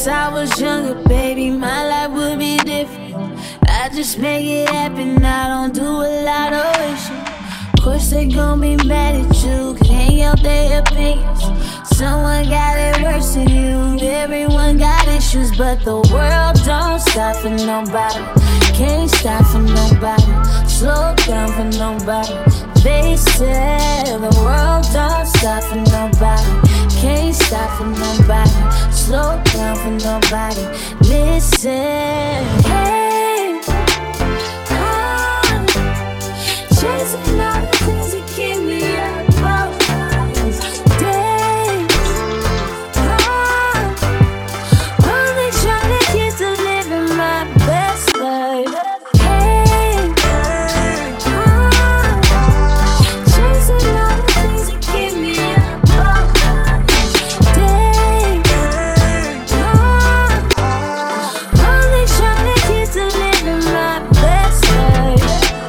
Since I was younger, baby, my life would be different. I just make it happen, I don't do a lot of wishing. Of course, they gon' be mad at you, hang out their opinions. Someone got it worse than you, everyone got issues, but the world don't stop for nobody. Can't stop for nobody, slow down for nobody. They said the world don't Slow down for nobody. Listen.